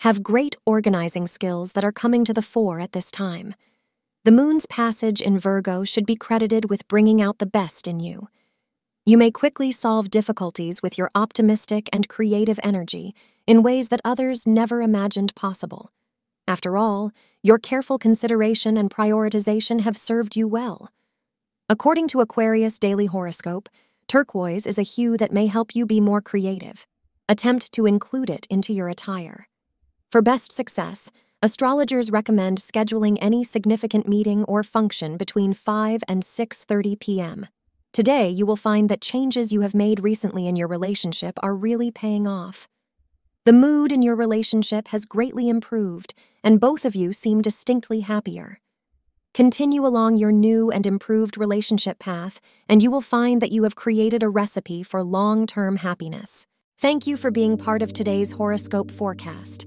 have great organizing skills that are coming to the fore at this time. The moon's passage in Virgo should be credited with bringing out the best in you. You may quickly solve difficulties with your optimistic and creative energy in ways that others never imagined possible. After all, your careful consideration and prioritization have served you well. According to Aquarius Daily Horoscope, turquoise is a hue that may help you be more creative. Attempt to include it into your attire. For best success, astrologers recommend scheduling any significant meeting or function between 5 and 6:30 p.m. Today, you will find that changes you have made recently in your relationship are really paying off. The mood in your relationship has greatly improved, and both of you seem distinctly happier. Continue along your new and improved relationship path, and you will find that you have created a recipe for long term happiness. Thank you for being part of today's horoscope forecast.